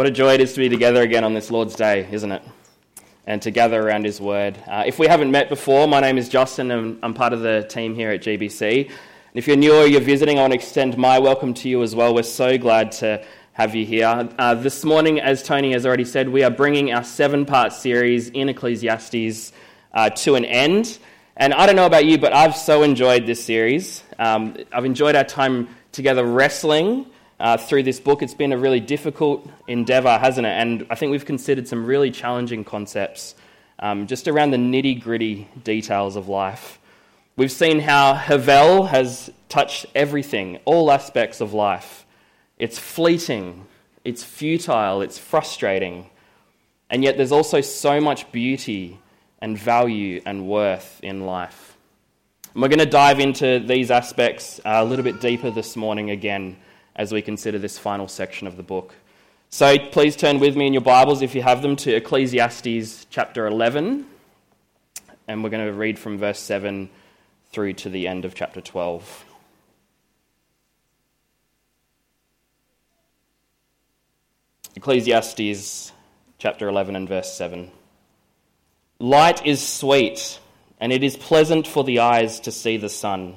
What a joy it is to be together again on this Lord's Day, isn't it? And to gather around His Word. Uh, if we haven't met before, my name is Justin and I'm part of the team here at GBC. And if you're new or you're visiting, I want to extend my welcome to you as well. We're so glad to have you here. Uh, this morning, as Tony has already said, we are bringing our seven part series in Ecclesiastes uh, to an end. And I don't know about you, but I've so enjoyed this series. Um, I've enjoyed our time together wrestling uh, through this book. It's been a really difficult endeavor, hasn't it? And I think we've considered some really challenging concepts um, just around the nitty gritty details of life. We've seen how Havel has touched everything, all aspects of life. It's fleeting, it's futile, it's frustrating. And yet there's also so much beauty and value and worth in life. And we're going to dive into these aspects a little bit deeper this morning again as we consider this final section of the book. So please turn with me in your Bibles, if you have them, to Ecclesiastes chapter 11. And we're going to read from verse 7 through to the end of chapter 12. Ecclesiastes chapter 11 and verse 7. Light is sweet, and it is pleasant for the eyes to see the sun.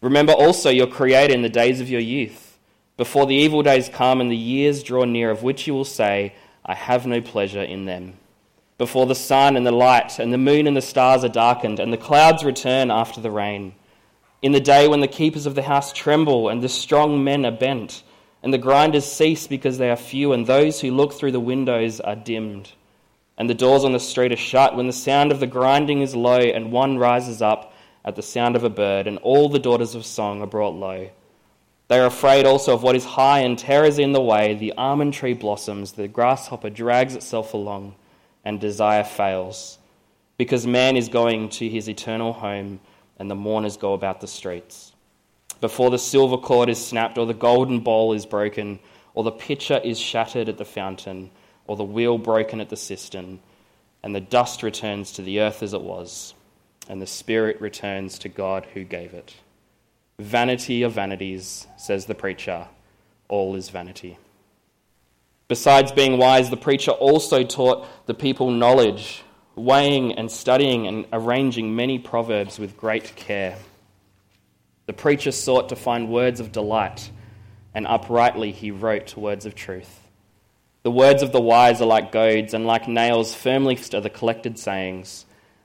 Remember also your Creator in the days of your youth, before the evil days come and the years draw near, of which you will say, I have no pleasure in them. Before the sun and the light and the moon and the stars are darkened, and the clouds return after the rain. In the day when the keepers of the house tremble, and the strong men are bent, and the grinders cease because they are few, and those who look through the windows are dimmed. And the doors on the street are shut, when the sound of the grinding is low, and one rises up at the sound of a bird, and all the daughters of song are brought low. They are afraid also of what is high, and terrors in the way. The almond tree blossoms, the grasshopper drags itself along, and desire fails. Because man is going to his eternal home, and the mourners go about the streets. Before the silver cord is snapped, or the golden bowl is broken, or the pitcher is shattered at the fountain, or the wheel broken at the cistern, and the dust returns to the earth as it was and the spirit returns to God who gave it. Vanity of vanities, says the preacher, all is vanity. Besides being wise, the preacher also taught the people knowledge, weighing and studying and arranging many proverbs with great care. The preacher sought to find words of delight, and uprightly he wrote words of truth. The words of the wise are like goads, and like nails firmly are the collected sayings.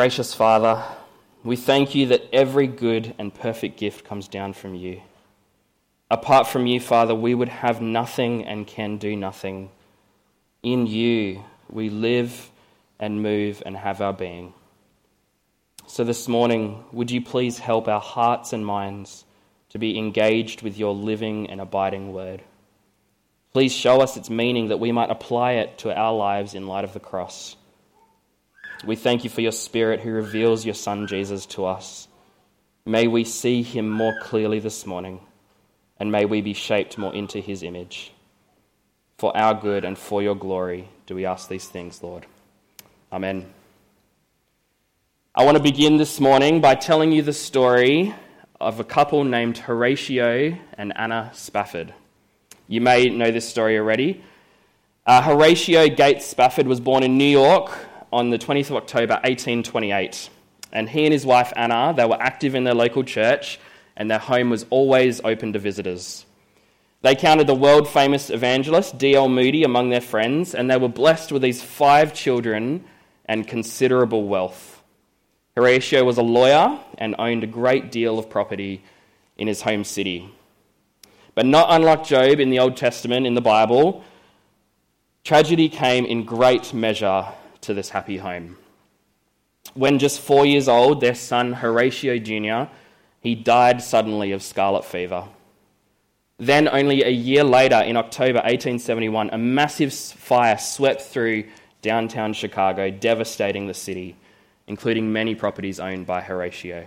Gracious Father, we thank you that every good and perfect gift comes down from you. Apart from you, Father, we would have nothing and can do nothing. In you, we live and move and have our being. So this morning, would you please help our hearts and minds to be engaged with your living and abiding word? Please show us its meaning that we might apply it to our lives in light of the cross. We thank you for your Spirit who reveals your Son Jesus to us. May we see him more clearly this morning, and may we be shaped more into his image. For our good and for your glory do we ask these things, Lord. Amen. I want to begin this morning by telling you the story of a couple named Horatio and Anna Spafford. You may know this story already. Uh, Horatio Gates Spafford was born in New York on the 20th of October 1828. And he and his wife Anna, they were active in their local church, and their home was always open to visitors. They counted the world famous evangelist D.L. Moody among their friends, and they were blessed with these five children and considerable wealth. Horatio was a lawyer and owned a great deal of property in his home city. But not unlike Job in the Old Testament in the Bible, tragedy came in great measure to this happy home. When just four years old, their son Horatio Jr. he died suddenly of scarlet fever. Then, only a year later, in October 1871, a massive fire swept through downtown Chicago, devastating the city, including many properties owned by Horatio.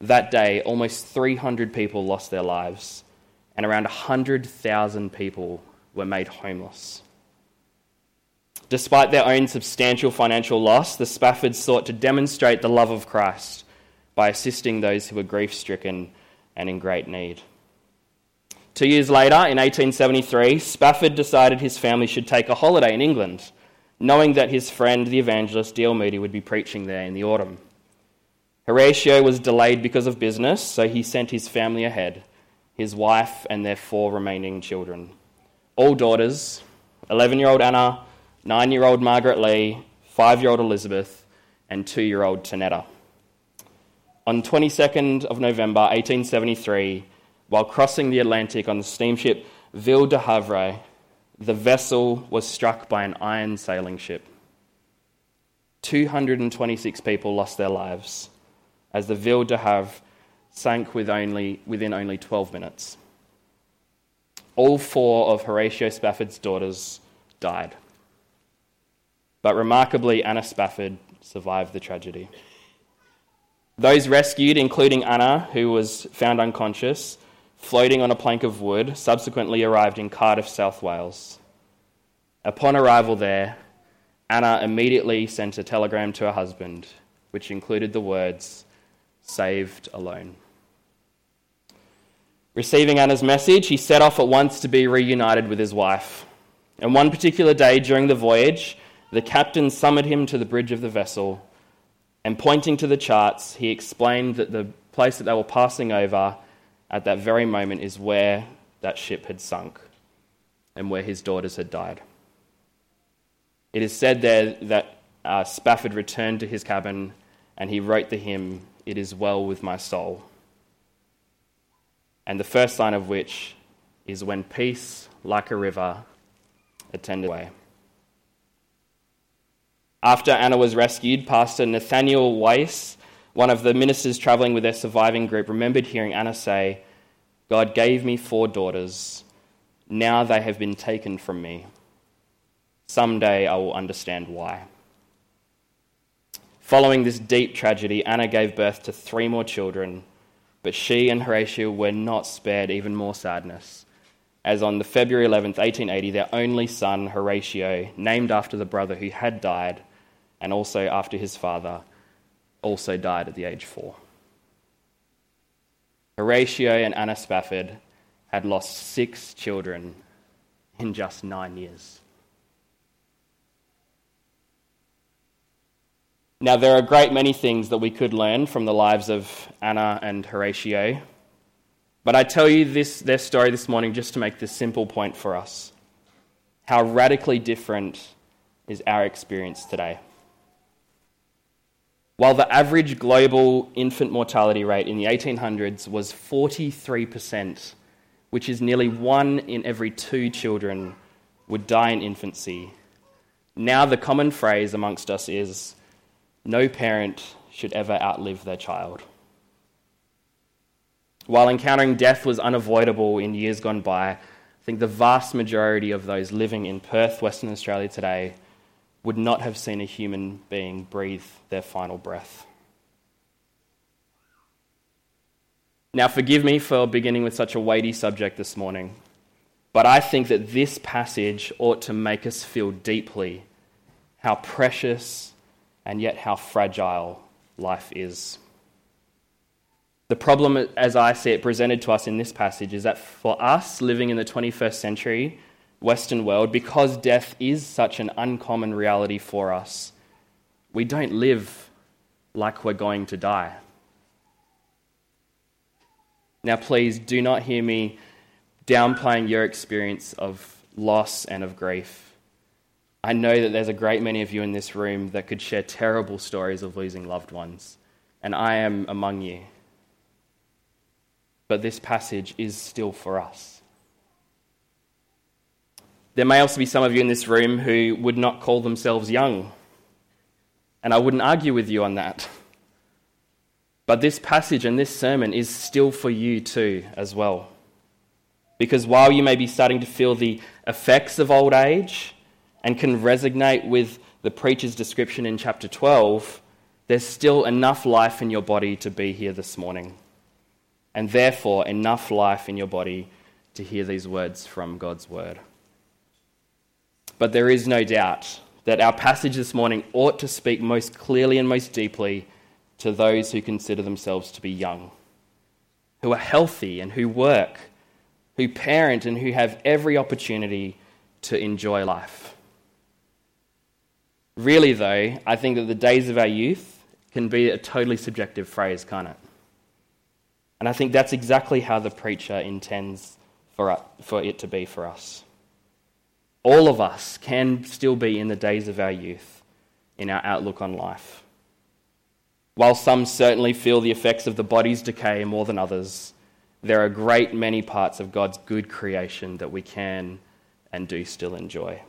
That day, almost 300 people lost their lives, and around 100,000 people were made homeless. Despite their own substantial financial loss, the Spaffords sought to demonstrate the love of Christ by assisting those who were grief stricken and in great need. Two years later, in 1873, Spafford decided his family should take a holiday in England, knowing that his friend, the evangelist D.L. Moody, would be preaching there in the autumn. Horatio was delayed because of business, so he sent his family ahead his wife and their four remaining children. All daughters 11 year old Anna, 9 year old Margaret Lee, 5 year old Elizabeth, and 2 year old Tanetta. On 22nd of November 1873, while crossing the Atlantic on the steamship Ville de Havre, the vessel was struck by an iron sailing ship. 226 people lost their lives as the Ville de Havre sank with only, within only 12 minutes. All four of Horatio Spafford's daughters died. But remarkably, Anna Spafford survived the tragedy. Those rescued, including Anna, who was found unconscious, floating on a plank of wood, subsequently arrived in Cardiff, South Wales. Upon arrival there, Anna immediately sent a telegram to her husband, which included the words, saved alone. Receiving Anna's message, he set off at once to be reunited with his wife. And one particular day during the voyage, the captain summoned him to the bridge of the vessel, and pointing to the charts, he explained that the place that they were passing over at that very moment is where that ship had sunk and where his daughters had died. It is said there that uh, Spafford returned to his cabin and he wrote the hymn, It is Well with My Soul. And the first line of which is When peace, like a river, attended away. After Anna was rescued, Pastor Nathaniel Weiss one of the ministers traveling with their surviving group remembered hearing Anna say, God gave me four daughters. Now they have been taken from me. Someday I will understand why. Following this deep tragedy, Anna gave birth to three more children, but she and Horatio were not spared even more sadness, as on the February 11th, 1880, their only son, Horatio, named after the brother who had died, and also after his father, also died at the age of four. Horatio and Anna Spafford had lost six children in just nine years. Now, there are a great many things that we could learn from the lives of Anna and Horatio, but I tell you this, their story this morning just to make this simple point for us how radically different is our experience today. While the average global infant mortality rate in the 1800s was 43%, which is nearly one in every two children would die in infancy, now the common phrase amongst us is no parent should ever outlive their child. While encountering death was unavoidable in years gone by, I think the vast majority of those living in Perth, Western Australia today would not have seen a human being breathe their final breath. Now, forgive me for beginning with such a weighty subject this morning, but I think that this passage ought to make us feel deeply how precious and yet how fragile life is. The problem, as I see it presented to us in this passage, is that for us living in the 21st century, Western world, because death is such an uncommon reality for us, we don't live like we're going to die. Now, please do not hear me downplaying your experience of loss and of grief. I know that there's a great many of you in this room that could share terrible stories of losing loved ones, and I am among you. But this passage is still for us. There may also be some of you in this room who would not call themselves young, and I wouldn't argue with you on that. But this passage and this sermon is still for you too, as well. Because while you may be starting to feel the effects of old age and can resonate with the preacher's description in chapter 12, there's still enough life in your body to be here this morning. And therefore, enough life in your body to hear these words from God's word. But there is no doubt that our passage this morning ought to speak most clearly and most deeply to those who consider themselves to be young, who are healthy and who work, who parent and who have every opportunity to enjoy life. Really, though, I think that the days of our youth can be a totally subjective phrase, can't it? And I think that's exactly how the preacher intends for, it to be for us. All of us can still be in the days of our youth in our outlook on life. While some certainly feel the effects of the body's decay more than others, there are great many parts of God's good creation that we can and do still enjoy.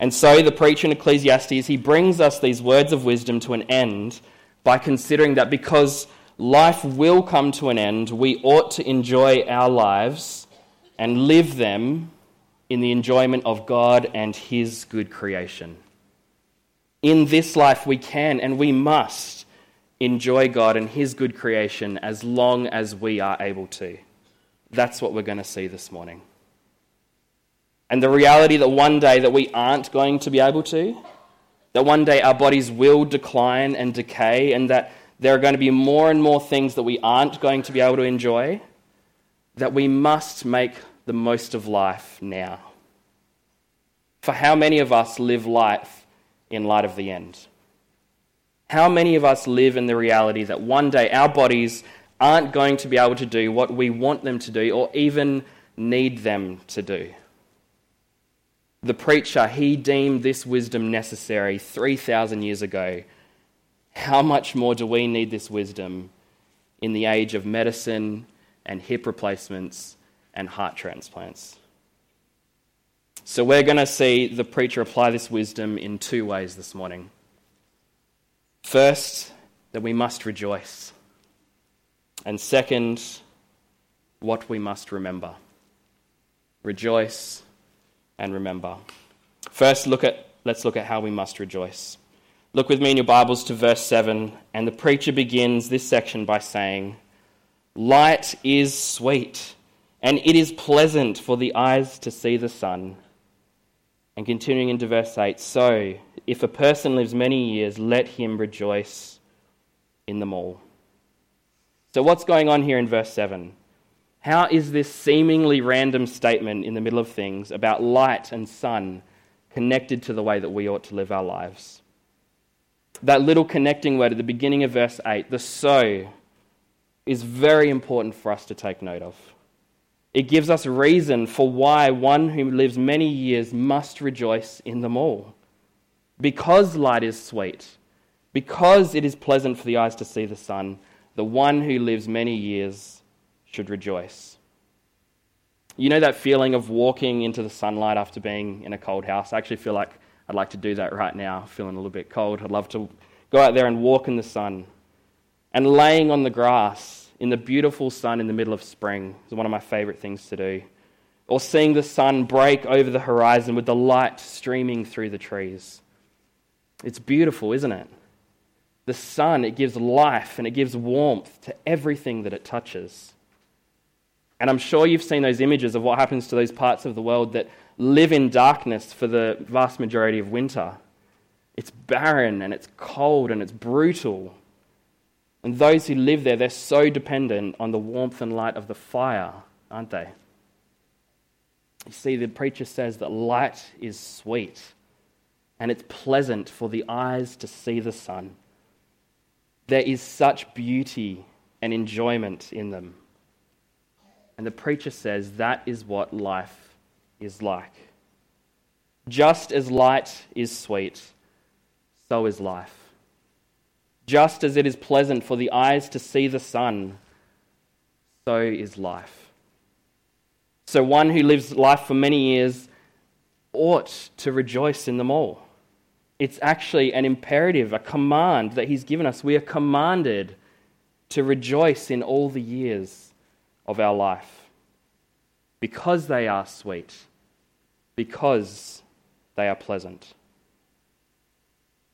And so the preacher in Ecclesiastes, he brings us these words of wisdom to an end by considering that because life will come to an end, we ought to enjoy our lives and live them in the enjoyment of God and His good creation. In this life, we can and we must enjoy God and His good creation as long as we are able to. That's what we're going to see this morning. And the reality that one day that we aren't going to be able to, that one day our bodies will decline and decay, and that there are going to be more and more things that we aren't going to be able to enjoy, that we must make the most of life now. For how many of us live life in light of the end? How many of us live in the reality that one day our bodies aren't going to be able to do what we want them to do or even need them to do? The preacher, he deemed this wisdom necessary 3,000 years ago. How much more do we need this wisdom in the age of medicine and hip replacements and heart transplants. So, we're going to see the preacher apply this wisdom in two ways this morning. First, that we must rejoice. And second, what we must remember. Rejoice and remember. First, look at, let's look at how we must rejoice. Look with me in your Bibles to verse 7, and the preacher begins this section by saying, Light is sweet and it is pleasant for the eyes to see the sun. And continuing into verse 8 So, if a person lives many years, let him rejoice in them all. So, what's going on here in verse 7? How is this seemingly random statement in the middle of things about light and sun connected to the way that we ought to live our lives? That little connecting word at the beginning of verse 8, the so, is very important for us to take note of. It gives us reason for why one who lives many years must rejoice in them all. Because light is sweet, because it is pleasant for the eyes to see the sun, the one who lives many years should rejoice. You know that feeling of walking into the sunlight after being in a cold house? I actually feel like I'd like to do that right now, feeling a little bit cold. I'd love to go out there and walk in the sun. And laying on the grass in the beautiful sun in the middle of spring is one of my favorite things to do. Or seeing the sun break over the horizon with the light streaming through the trees. It's beautiful, isn't it? The sun, it gives life and it gives warmth to everything that it touches. And I'm sure you've seen those images of what happens to those parts of the world that live in darkness for the vast majority of winter. It's barren and it's cold and it's brutal. And those who live there, they're so dependent on the warmth and light of the fire, aren't they? You see, the preacher says that light is sweet and it's pleasant for the eyes to see the sun. There is such beauty and enjoyment in them. And the preacher says that is what life is like. Just as light is sweet, so is life. Just as it is pleasant for the eyes to see the sun, so is life. So one who lives life for many years ought to rejoice in them all. It's actually an imperative, a command that he's given us. We are commanded to rejoice in all the years of our life because they are sweet, because they are pleasant.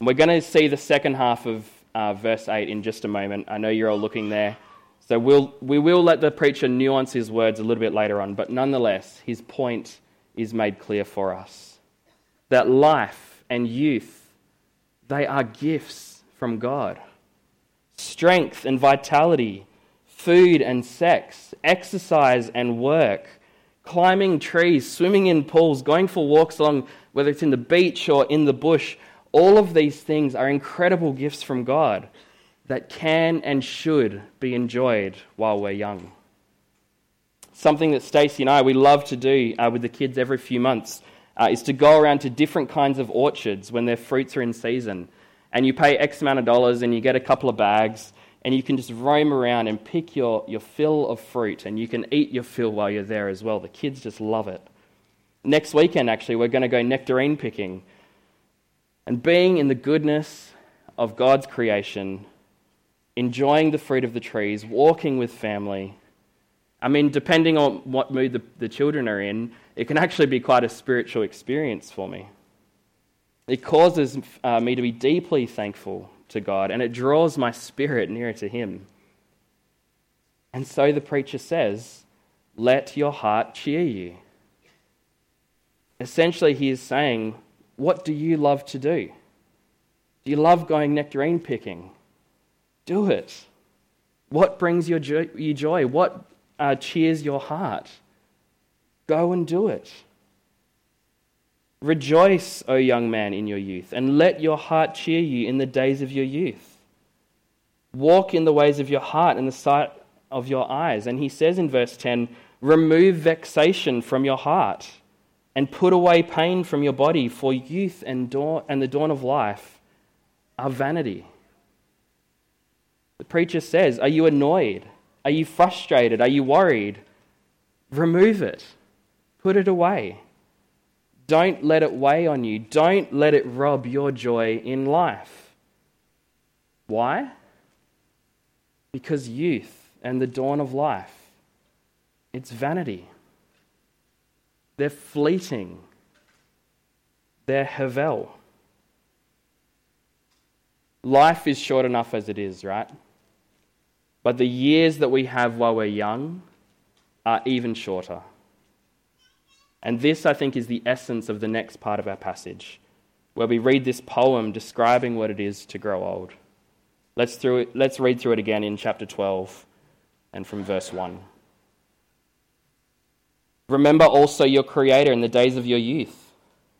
And we're going to see the second half of uh, verse 8 in just a moment. I know you're all looking there. So we'll, we will let the preacher nuance his words a little bit later on, but nonetheless, his point is made clear for us that life and youth, they are gifts from God. Strength and vitality, food and sex, exercise and work, climbing trees, swimming in pools, going for walks along, whether it's in the beach or in the bush, all of these things are incredible gifts from God that can and should be enjoyed while we're young. Something that Stacey and I we love to do uh, with the kids every few months uh, is to go around to different kinds of orchards when their fruits are in season, and you pay X amount of dollars and you get a couple of bags, and you can just roam around and pick your, your fill of fruit, and you can eat your fill while you're there as well. The kids just love it. Next weekend, actually, we're going to go nectarine picking. And being in the goodness of God's creation, enjoying the fruit of the trees, walking with family. I mean, depending on what mood the, the children are in, it can actually be quite a spiritual experience for me. It causes uh, me to be deeply thankful to God, and it draws my spirit nearer to Him. And so the preacher says, Let your heart cheer you. Essentially, he is saying, what do you love to do? Do you love going nectarine picking? Do it. What brings you joy? What uh, cheers your heart? Go and do it. Rejoice, O young man, in your youth, and let your heart cheer you in the days of your youth. Walk in the ways of your heart and the sight of your eyes. And he says in verse 10 remove vexation from your heart and put away pain from your body, for youth and, dawn, and the dawn of life are vanity. The preacher says, Are you annoyed? Are you frustrated? Are you worried? Remove it, put it away. Don't let it weigh on you. Don't let it rob your joy in life. Why? Because youth and the dawn of life, it's vanity. They're fleeting. They're Havel. Life is short enough as it is, right? But the years that we have while we're young are even shorter. And this, I think, is the essence of the next part of our passage, where we read this poem describing what it is to grow old. Let's, through it, let's read through it again in chapter 12 and from verse 1. Remember also your Creator in the days of your youth,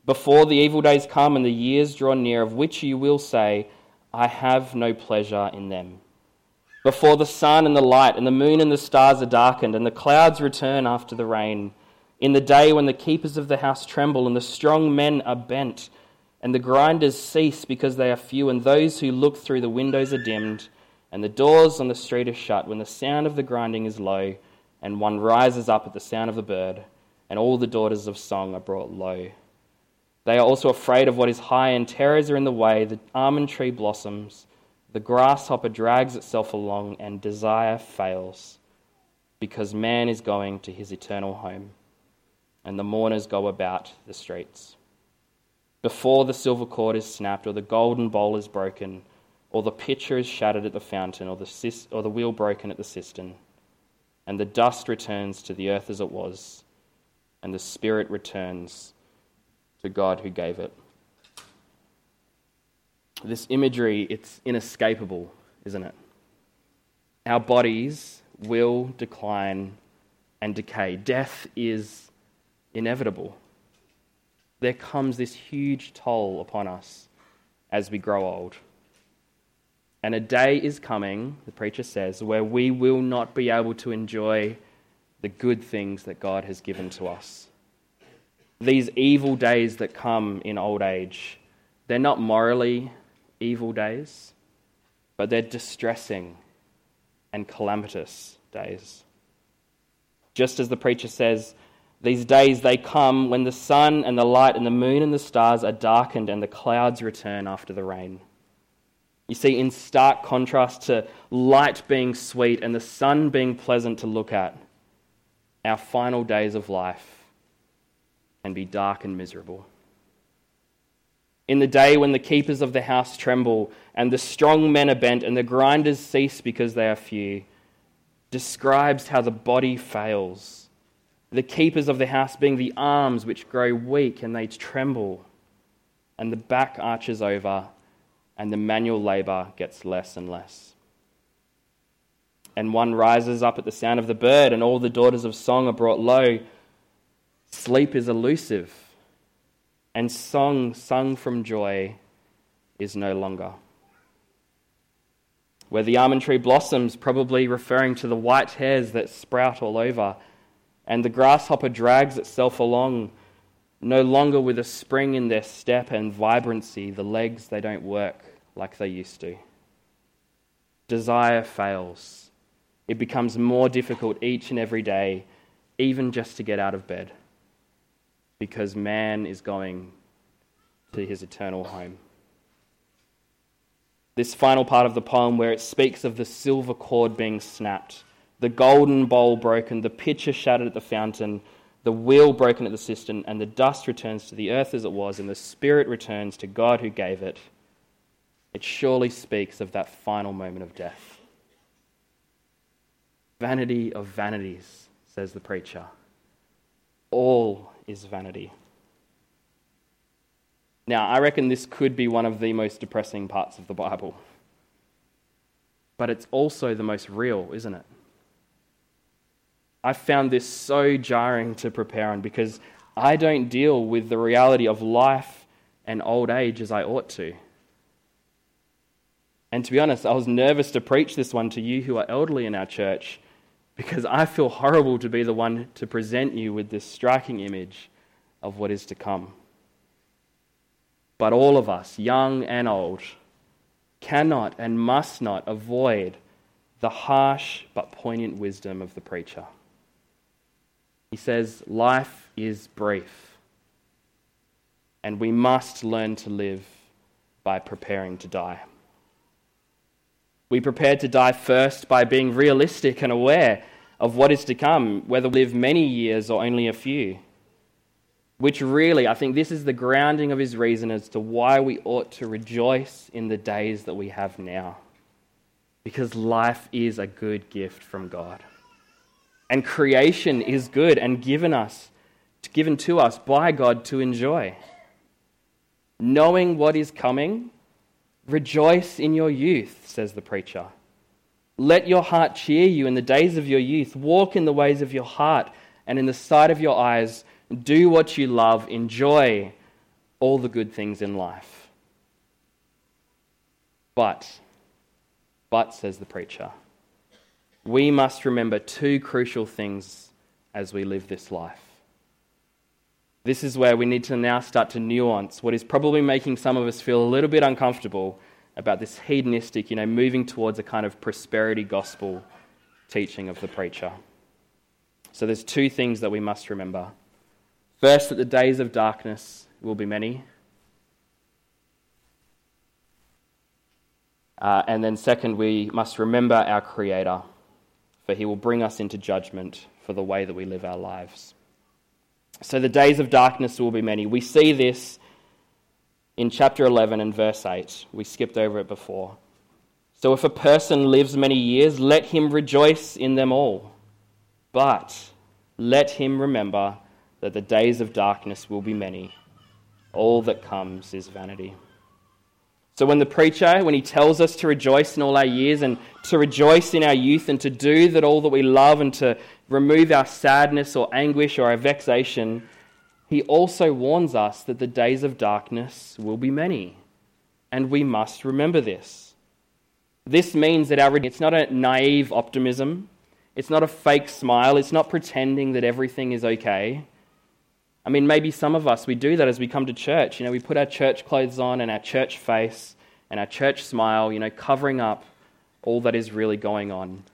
before the evil days come and the years draw near, of which you will say, I have no pleasure in them. Before the sun and the light and the moon and the stars are darkened, and the clouds return after the rain, in the day when the keepers of the house tremble, and the strong men are bent, and the grinders cease because they are few, and those who look through the windows are dimmed, and the doors on the street are shut, when the sound of the grinding is low, and one rises up at the sound of the bird, and all the daughters of song are brought low. They are also afraid of what is high, and terrors are in the way. The almond tree blossoms, the grasshopper drags itself along, and desire fails, because man is going to his eternal home, and the mourners go about the streets. Before the silver cord is snapped, or the golden bowl is broken, or the pitcher is shattered at the fountain, or the, or the wheel broken at the cistern and the dust returns to the earth as it was, and the spirit returns to God who gave it. This imagery, it's inescapable, isn't it? Our bodies will decline and decay. Death is inevitable. There comes this huge toll upon us as we grow old. And a day is coming, the preacher says, where we will not be able to enjoy the good things that God has given to us. These evil days that come in old age, they're not morally evil days, but they're distressing and calamitous days. Just as the preacher says, these days they come when the sun and the light and the moon and the stars are darkened and the clouds return after the rain. You see, in stark contrast to light being sweet and the sun being pleasant to look at, our final days of life can be dark and miserable. In the day when the keepers of the house tremble, and the strong men are bent, and the grinders cease because they are few, describes how the body fails. The keepers of the house being the arms which grow weak and they tremble, and the back arches over, and the manual labour gets less and less. And one rises up at the sound of the bird, and all the daughters of song are brought low. Sleep is elusive, and song sung from joy is no longer. Where the almond tree blossoms, probably referring to the white hairs that sprout all over, and the grasshopper drags itself along, no longer with a spring in their step and vibrancy, the legs they don't work like they used to. Desire fails. It becomes more difficult each and every day, even just to get out of bed, because man is going to his eternal home. This final part of the poem, where it speaks of the silver cord being snapped, the golden bowl broken, the pitcher shattered at the fountain, the wheel broken at the cistern, and the dust returns to the earth as it was, and the spirit returns to God who gave it, it surely speaks of that final moment of death. Vanity of vanities, says the preacher. All is vanity. Now, I reckon this could be one of the most depressing parts of the Bible. But it's also the most real, isn't it? I found this so jarring to prepare on because I don't deal with the reality of life and old age as I ought to. And to be honest, I was nervous to preach this one to you who are elderly in our church because I feel horrible to be the one to present you with this striking image of what is to come. But all of us, young and old, cannot and must not avoid the harsh but poignant wisdom of the preacher. He says, Life is brief, and we must learn to live by preparing to die. We prepare to die first by being realistic and aware of what is to come, whether we live many years or only a few which really, I think this is the grounding of his reason as to why we ought to rejoice in the days that we have now. Because life is a good gift from God. And creation is good and given us, given to us by God to enjoy. Knowing what is coming, rejoice in your youth, says the preacher. Let your heart cheer you in the days of your youth. Walk in the ways of your heart and in the sight of your eyes do what you love, enjoy all the good things in life. But, but, says the preacher, we must remember two crucial things as we live this life. This is where we need to now start to nuance what is probably making some of us feel a little bit uncomfortable about this hedonistic, you know, moving towards a kind of prosperity gospel teaching of the preacher. So there's two things that we must remember. First, that the days of darkness will be many. Uh, and then, second, we must remember our Creator, for He will bring us into judgment for the way that we live our lives. So, the days of darkness will be many. We see this in chapter 11 and verse 8. We skipped over it before. So, if a person lives many years, let him rejoice in them all. But let him remember that the days of darkness will be many. All that comes is vanity. So, when the preacher, when he tells us to rejoice in all our years and to rejoice in our youth and to do that all that we love and to remove our sadness or anguish or our vexation, he also warns us that the days of darkness will be many. And we must remember this. This means that our, it's not a naive optimism. It's not a fake smile. It's not pretending that everything is okay. I mean, maybe some of us, we do that as we come to church. You know, we put our church clothes on and our church face and our church smile, you know, covering up all that is really going on.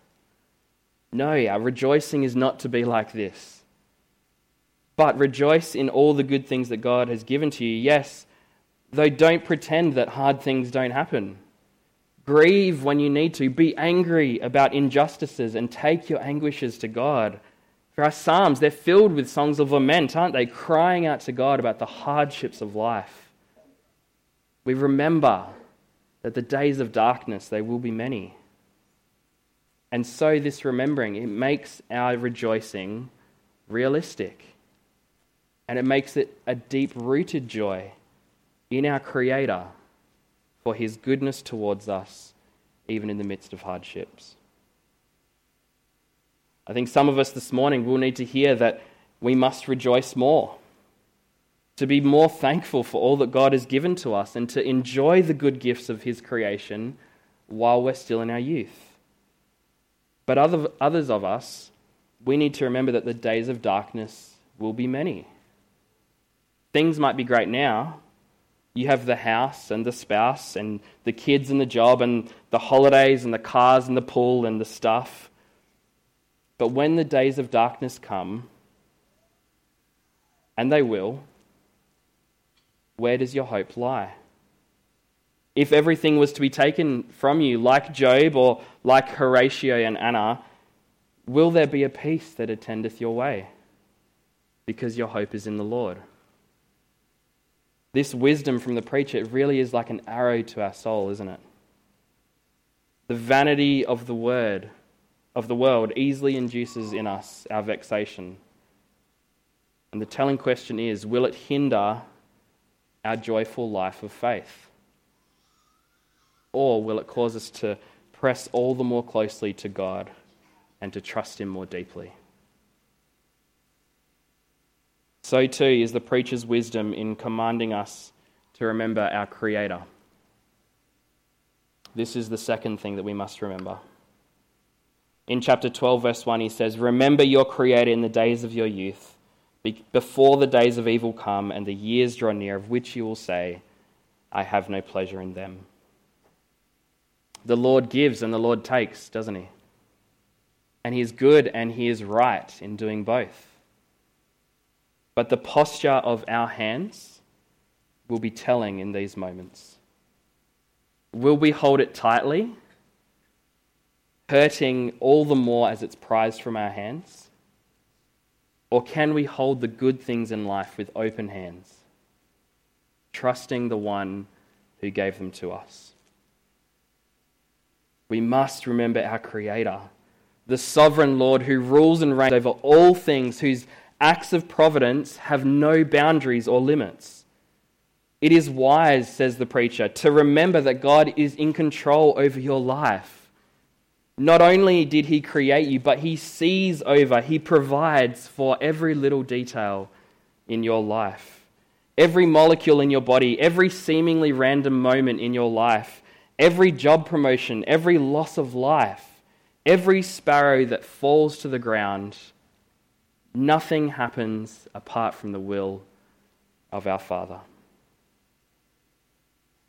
No, our rejoicing is not to be like this. But rejoice in all the good things that God has given to you. Yes, though don't pretend that hard things don't happen. Grieve when you need to. Be angry about injustices and take your anguishes to God. For our Psalms, they're filled with songs of lament, aren't they? Crying out to God about the hardships of life. We remember that the days of darkness, they will be many. And so, this remembering, it makes our rejoicing realistic. And it makes it a deep rooted joy in our Creator for His goodness towards us, even in the midst of hardships. I think some of us this morning will need to hear that we must rejoice more, to be more thankful for all that God has given to us, and to enjoy the good gifts of His creation while we're still in our youth. But other, others of us, we need to remember that the days of darkness will be many. Things might be great now. You have the house and the spouse and the kids and the job and the holidays and the cars and the pool and the stuff. But when the days of darkness come, and they will, where does your hope lie? If everything was to be taken from you, like Job or like Horatio and Anna, will there be a peace that attendeth your way? Because your hope is in the Lord. This wisdom from the preacher, it really is like an arrow to our soul, isn't it? The vanity of the word, of the world, easily induces in us our vexation. And the telling question is will it hinder our joyful life of faith? Or will it cause us to press all the more closely to God and to trust Him more deeply? So, too, is the preacher's wisdom in commanding us to remember our Creator. This is the second thing that we must remember. In chapter 12, verse 1, he says, Remember your Creator in the days of your youth, before the days of evil come and the years draw near, of which you will say, I have no pleasure in them. The Lord gives and the Lord takes, doesn't he? And he is good and he is right in doing both. But the posture of our hands will be telling in these moments. Will we hold it tightly, hurting all the more as it's prized from our hands? Or can we hold the good things in life with open hands, trusting the one who gave them to us? We must remember our Creator, the sovereign Lord who rules and reigns over all things, whose acts of providence have no boundaries or limits. It is wise, says the preacher, to remember that God is in control over your life. Not only did He create you, but He sees over, He provides for every little detail in your life. Every molecule in your body, every seemingly random moment in your life every job promotion, every loss of life, every sparrow that falls to the ground, nothing happens apart from the will of our Father.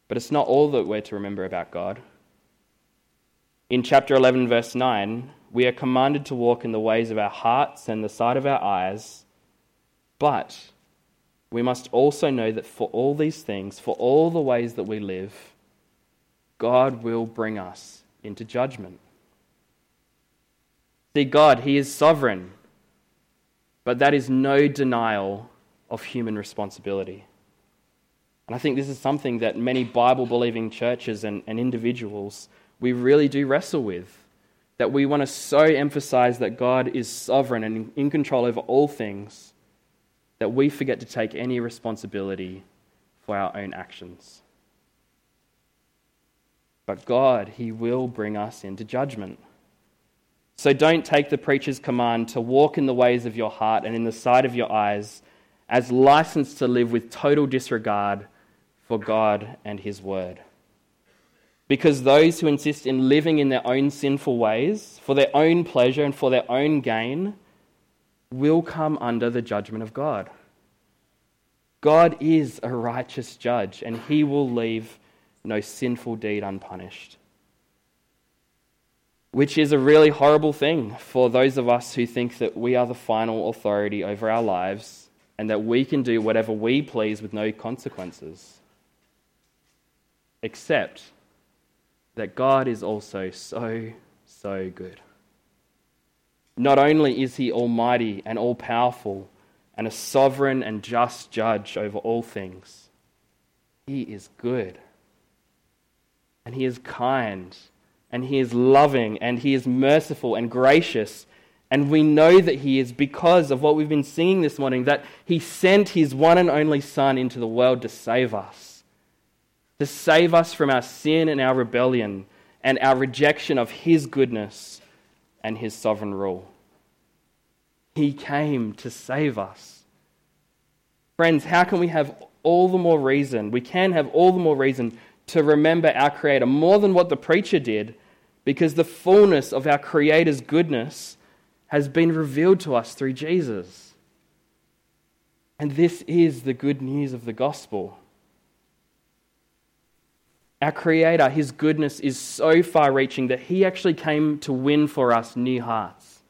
But it's not all that we're to remember about God. In chapter 11, verse 9, we are commanded to walk in the ways of our hearts and the sight of our eyes, but we must also know that for all these things, for all the ways that we live, God will bring us into judgment. See, God, He is sovereign, but that is no denial of human responsibility. And I think this is something that many Bible believing churches and, and individuals we really do wrestle with. That we want to so emphasize that God is sovereign and in control over all things that we forget to take any responsibility for our own actions. But God, He will bring us into judgment. So don't take the preacher's command to walk in the ways of your heart and in the sight of your eyes as license to live with total disregard for God and His word. Because those who insist in living in their own sinful ways, for their own pleasure and for their own gain, will come under the judgment of God. God is a righteous judge, and he will leave no sinful deed unpunished. Which is a really horrible thing for those of us who think that we are the final authority over our lives and that we can do whatever we please with no consequences. Except that God is also so, so good. Not only is he almighty and all powerful and a sovereign and just judge over all things, he is good. And he is kind. And he is loving. And he is merciful and gracious. And we know that he is because of what we've been singing this morning that he sent his one and only Son into the world to save us. To save us from our sin and our rebellion and our rejection of his goodness and his sovereign rule. He came to save us. Friends, how can we have all the more reason? We can have all the more reason to remember our Creator more than what the preacher did, because the fullness of our Creator's goodness has been revealed to us through Jesus. And this is the good news of the gospel. Our Creator, His goodness is so far reaching that He actually came to win for us new hearts.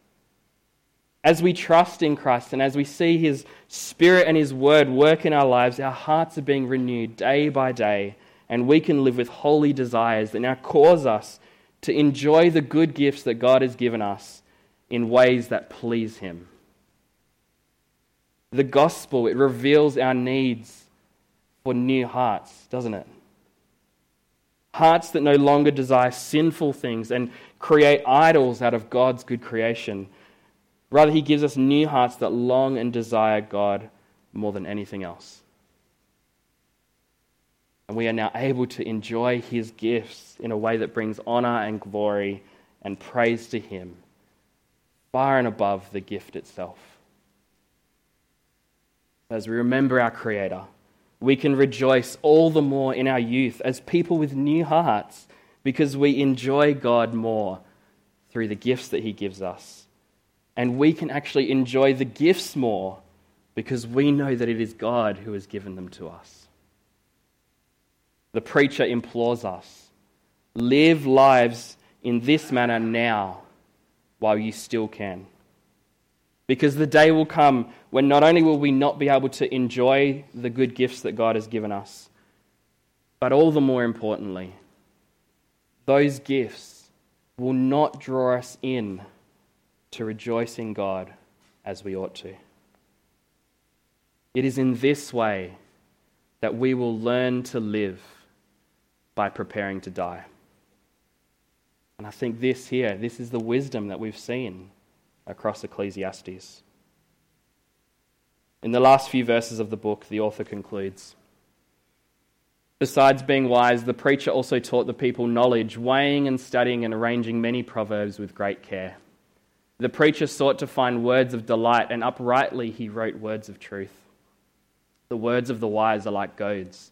As we trust in Christ and as we see His Spirit and His Word work in our lives, our hearts are being renewed day by day, and we can live with holy desires that now cause us to enjoy the good gifts that God has given us in ways that please Him. The gospel, it reveals our needs for new hearts, doesn't it? hearts that no longer desire sinful things and create idols out of God's good creation. Rather, He gives us new hearts that long and desire God more than anything else. And we are now able to enjoy His gifts in a way that brings honor and glory and praise to Him, far and above the gift itself. As we remember our Creator, we can rejoice all the more in our youth as people with new hearts because we enjoy God more through the gifts that He gives us. And we can actually enjoy the gifts more because we know that it is God who has given them to us. The preacher implores us live lives in this manner now while you still can. Because the day will come when not only will we not be able to enjoy the good gifts that God has given us, but all the more importantly, those gifts will not draw us in to rejoice in God as we ought to. It is in this way that we will learn to live by preparing to die. And I think this here, this is the wisdom that we've seen across Ecclesiastes. In the last few verses of the book, the author concludes Besides being wise, the preacher also taught the people knowledge, weighing and studying and arranging many proverbs with great care. The preacher sought to find words of delight, and uprightly he wrote words of truth. The words of the wise are like goads,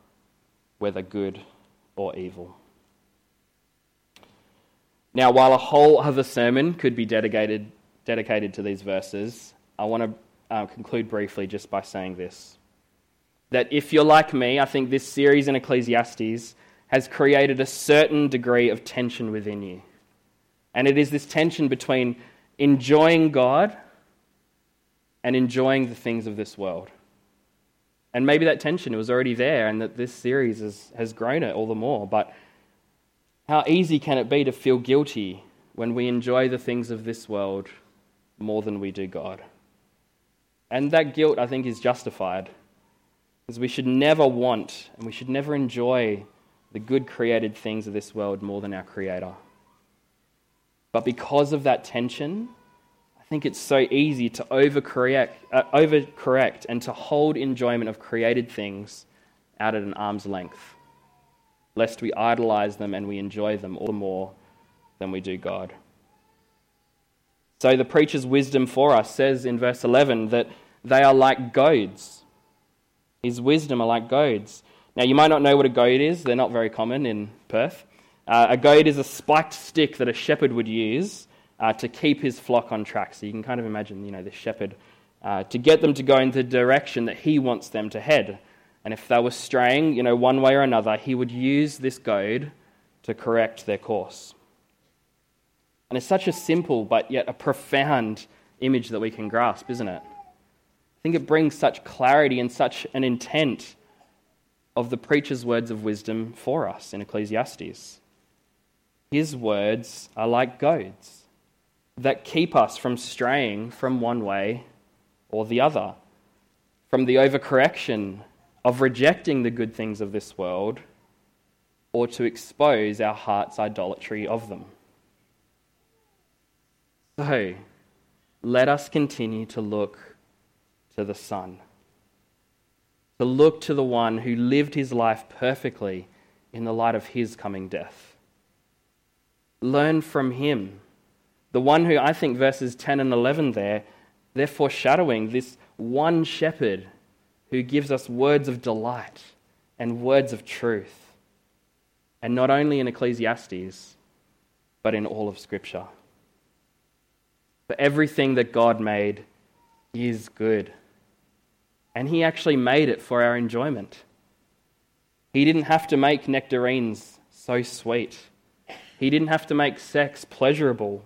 whether good or evil. Now, while a whole other sermon could be dedicated dedicated to these verses, I want to uh, conclude briefly just by saying this. That if you're like me, I think this series in Ecclesiastes has created a certain degree of tension within you. And it is this tension between enjoying God and enjoying the things of this world. And maybe that tension was already there and that this series has, has grown it all the more. But how easy can it be to feel guilty when we enjoy the things of this world more than we do God. And that guilt, I think, is justified. Because we should never want and we should never enjoy the good created things of this world more than our Creator. But because of that tension, think it's so easy to overcorrect, uh, overcorrect and to hold enjoyment of created things out at an arm's length, lest we idolize them and we enjoy them all the more than we do God. So the preacher's wisdom for us says in verse 11 that they are like goads. His wisdom are like goads. Now, you might not know what a goad is, they're not very common in Perth. Uh, a goad is a spiked stick that a shepherd would use uh, to keep his flock on track. So you can kind of imagine, you know, the shepherd uh, to get them to go in the direction that he wants them to head. And if they were straying, you know, one way or another, he would use this goad to correct their course. And it's such a simple but yet a profound image that we can grasp, isn't it? I think it brings such clarity and such an intent of the preacher's words of wisdom for us in Ecclesiastes. His words are like goads that keep us from straying from one way or the other, from the overcorrection of rejecting the good things of this world or to expose our heart's idolatry of them. So, let us continue to look to the Son, to look to the one who lived his life perfectly in the light of his coming death learn from him. The one who I think verses 10 and 11 there, they're foreshadowing this one shepherd who gives us words of delight and words of truth. And not only in Ecclesiastes, but in all of Scripture. For everything that God made is good. And He actually made it for our enjoyment. He didn't have to make nectarines so sweet. He didn't have to make sex pleasurable.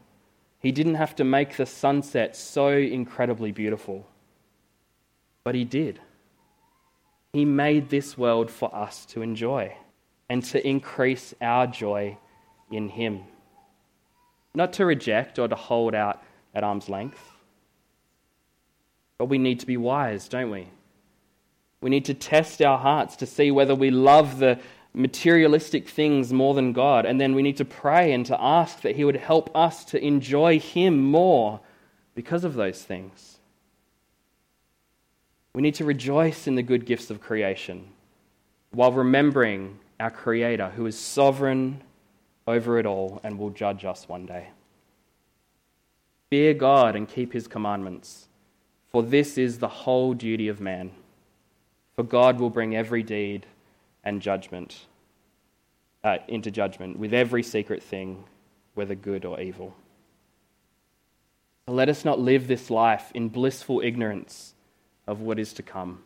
He didn't have to make the sunset so incredibly beautiful. But He did. He made this world for us to enjoy and to increase our joy in Him. Not to reject or to hold out at arm's length. But we need to be wise, don't we? We need to test our hearts to see whether we love the materialistic things more than God. And then we need to pray and to ask that He would help us to enjoy Him more because of those things. We need to rejoice in the good gifts of creation while remembering our Creator who is sovereign over it all and will judge us one day. Fear God and keep His commandments, for this is the whole duty of man. For God will bring every deed and judgment, uh, into judgment with every secret thing, whether good or evil. Let us not live this life in blissful ignorance of what is to come.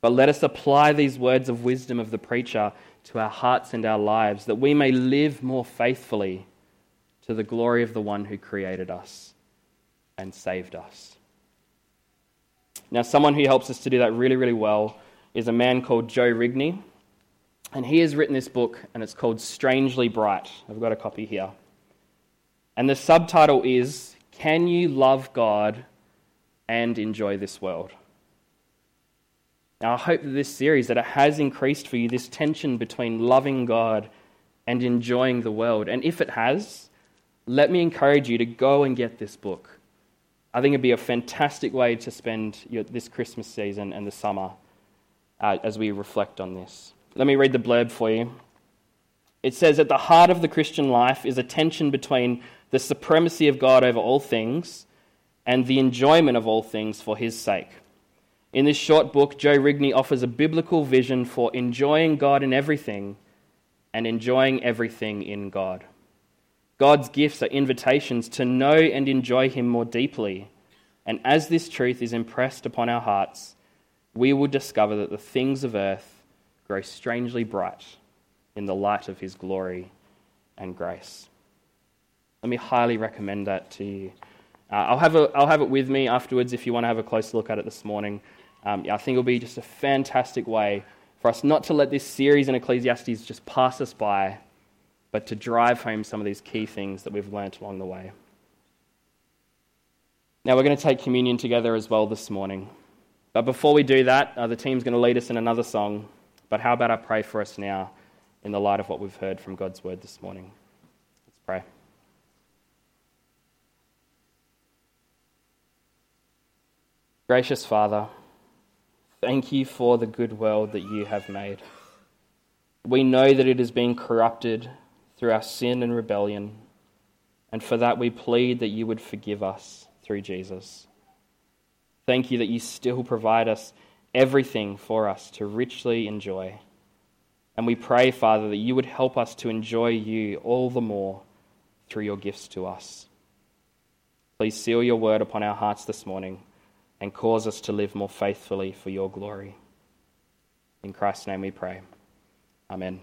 But let us apply these words of wisdom of the preacher to our hearts and our lives, that we may live more faithfully to the glory of the one who created us and saved us. Now, someone who helps us to do that really, really well is a man called Joe Rigney. And he has written this book, and it's called Strangely Bright. I've got a copy here. And the subtitle is Can You Love God and Enjoy This World? Now, I hope that this series that it has increased for you this tension between loving God and enjoying the world. And if it has, let me encourage you to go and get this book. I think it'd be a fantastic way to spend your, this Christmas season and the summer uh, as we reflect on this. Let me read the blurb for you. It says, At the heart of the Christian life is a tension between the supremacy of God over all things and the enjoyment of all things for his sake. In this short book, Joe Rigney offers a biblical vision for enjoying God in everything and enjoying everything in God. God's gifts are invitations to know and enjoy Him more deeply. And as this truth is impressed upon our hearts, we will discover that the things of earth grow strangely bright in the light of his glory and grace. Let me highly recommend that to you. Uh, I'll, have a, I'll have it with me afterwards if you want to have a closer look at it this morning. Um, I think it'll be just a fantastic way for us not to let this series in Ecclesiastes just pass us by, but to drive home some of these key things that we've learnt along the way. Now, we're going to take communion together as well this morning. But before we do that, uh, the team's going to lead us in another song. But how about I pray for us now in the light of what we've heard from God's word this morning. Let's pray. Gracious Father, thank you for the good world that you have made. We know that it has been corrupted through our sin and rebellion, and for that we plead that you would forgive us through Jesus. Thank you that you still provide us everything for us to richly enjoy. And we pray, Father, that you would help us to enjoy you all the more through your gifts to us. Please seal your word upon our hearts this morning and cause us to live more faithfully for your glory. In Christ's name we pray. Amen.